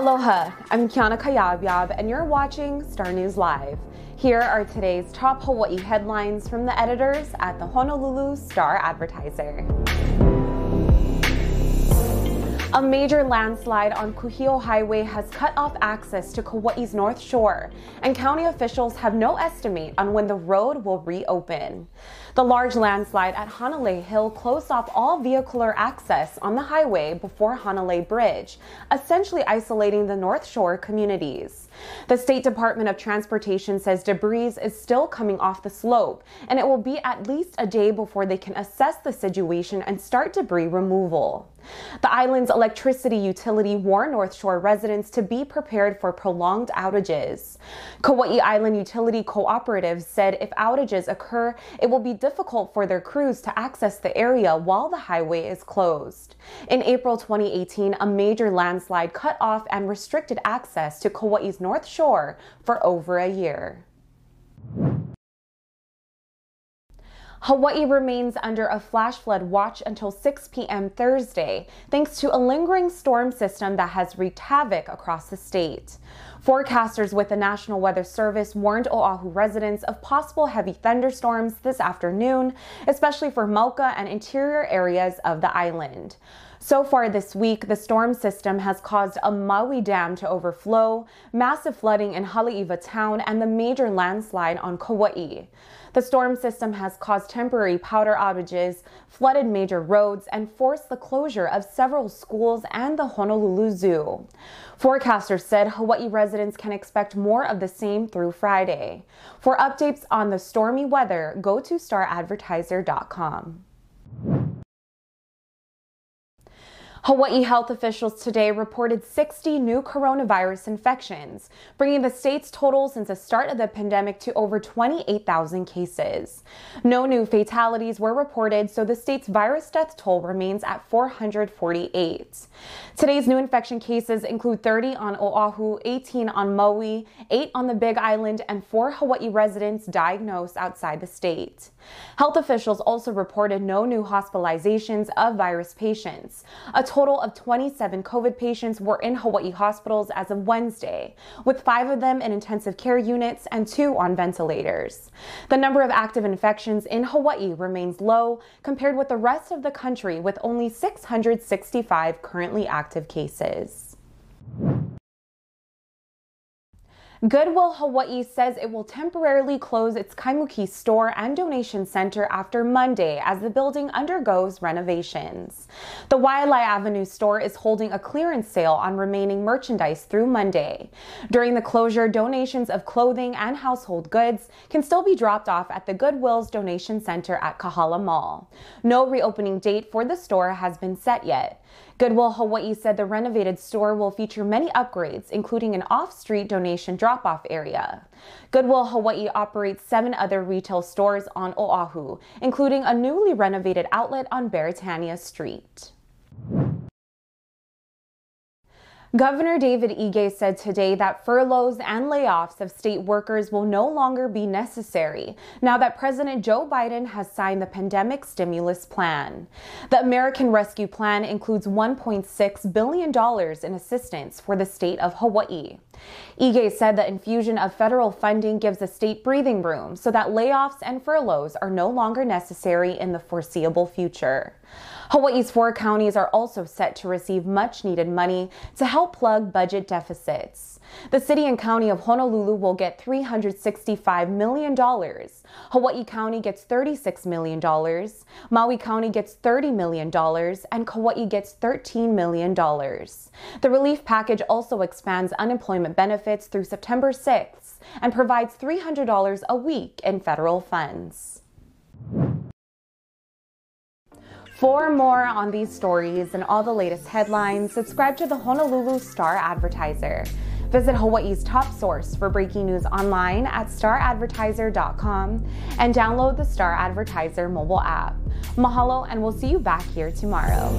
Aloha, I'm Kiana Kayabyab, and you're watching Star News Live. Here are today's top Hawaii headlines from the editors at the Honolulu Star Advertiser. A major landslide on Kuhio Highway has cut off access to Kauai's North Shore, and county officials have no estimate on when the road will reopen. The large landslide at Hanalei Hill closed off all vehicular access on the highway before Hanalei Bridge, essentially isolating the North Shore communities. The State Department of Transportation says debris is still coming off the slope, and it will be at least a day before they can assess the situation and start debris removal. The island's electricity utility warned North Shore residents to be prepared for prolonged outages. Kauai Island Utility Cooperative said if outages occur, it will be difficult for their crews to access the area while the highway is closed. In April 2018, a major landslide cut off and restricted access to Kauai's North Shore for over a year. Hawaii remains under a flash flood watch until 6 p.m. Thursday, thanks to a lingering storm system that has wreaked havoc across the state. Forecasters with the National Weather Service warned Oahu residents of possible heavy thunderstorms this afternoon, especially for Mauka and interior areas of the island. So far this week, the storm system has caused a Maui Dam to overflow, massive flooding in Haleiwa town, and the major landslide on Kauai. The storm system has caused temporary powder outages, flooded major roads, and forced the closure of several schools and the Honolulu Zoo. Forecasters said Hawaii residents can expect more of the same through Friday. For updates on the stormy weather, go to staradvertiser.com. Hawaii health officials today reported 60 new coronavirus infections, bringing the state's total since the start of the pandemic to over 28,000 cases. No new fatalities were reported, so the state's virus death toll remains at 448. Today's new infection cases include 30 on Oahu, 18 on Maui, 8 on the Big Island, and 4 Hawaii residents diagnosed outside the state. Health officials also reported no new hospitalizations of virus patients. A total of 27 COVID patients were in Hawaii hospitals as of Wednesday, with five of them in intensive care units and two on ventilators. The number of active infections in Hawaii remains low compared with the rest of the country, with only 665 currently active cases. Goodwill Hawaii says it will temporarily close its Kaimuki store and donation center after Monday as the building undergoes renovations. The Waialae Avenue store is holding a clearance sale on remaining merchandise through Monday. During the closure, donations of clothing and household goods can still be dropped off at the Goodwill's donation center at Kahala Mall. No reopening date for the store has been set yet. Goodwill Hawaii said the renovated store will feature many upgrades, including an off street donation drop off area. Goodwill Hawaii operates seven other retail stores on Oahu, including a newly renovated outlet on Beretania Street. Governor David Ige said today that furloughs and layoffs of state workers will no longer be necessary now that President Joe Biden has signed the pandemic stimulus plan. The American Rescue Plan includes $1.6 billion in assistance for the state of Hawaii. Ige said the infusion of federal funding gives the state breathing room so that layoffs and furloughs are no longer necessary in the foreseeable future. Hawaii's four counties are also set to receive much needed money to help plug budget deficits. The city and county of Honolulu will get $365 million. Hawaii County gets $36 million. Maui County gets $30 million. And Kauai gets $13 million. The relief package also expands unemployment benefits through September 6th and provides $300 a week in federal funds. For more on these stories and all the latest headlines, subscribe to the Honolulu Star Advertiser. Visit Hawaii's top source for breaking news online at staradvertiser.com and download the Star Advertiser mobile app. Mahalo, and we'll see you back here tomorrow.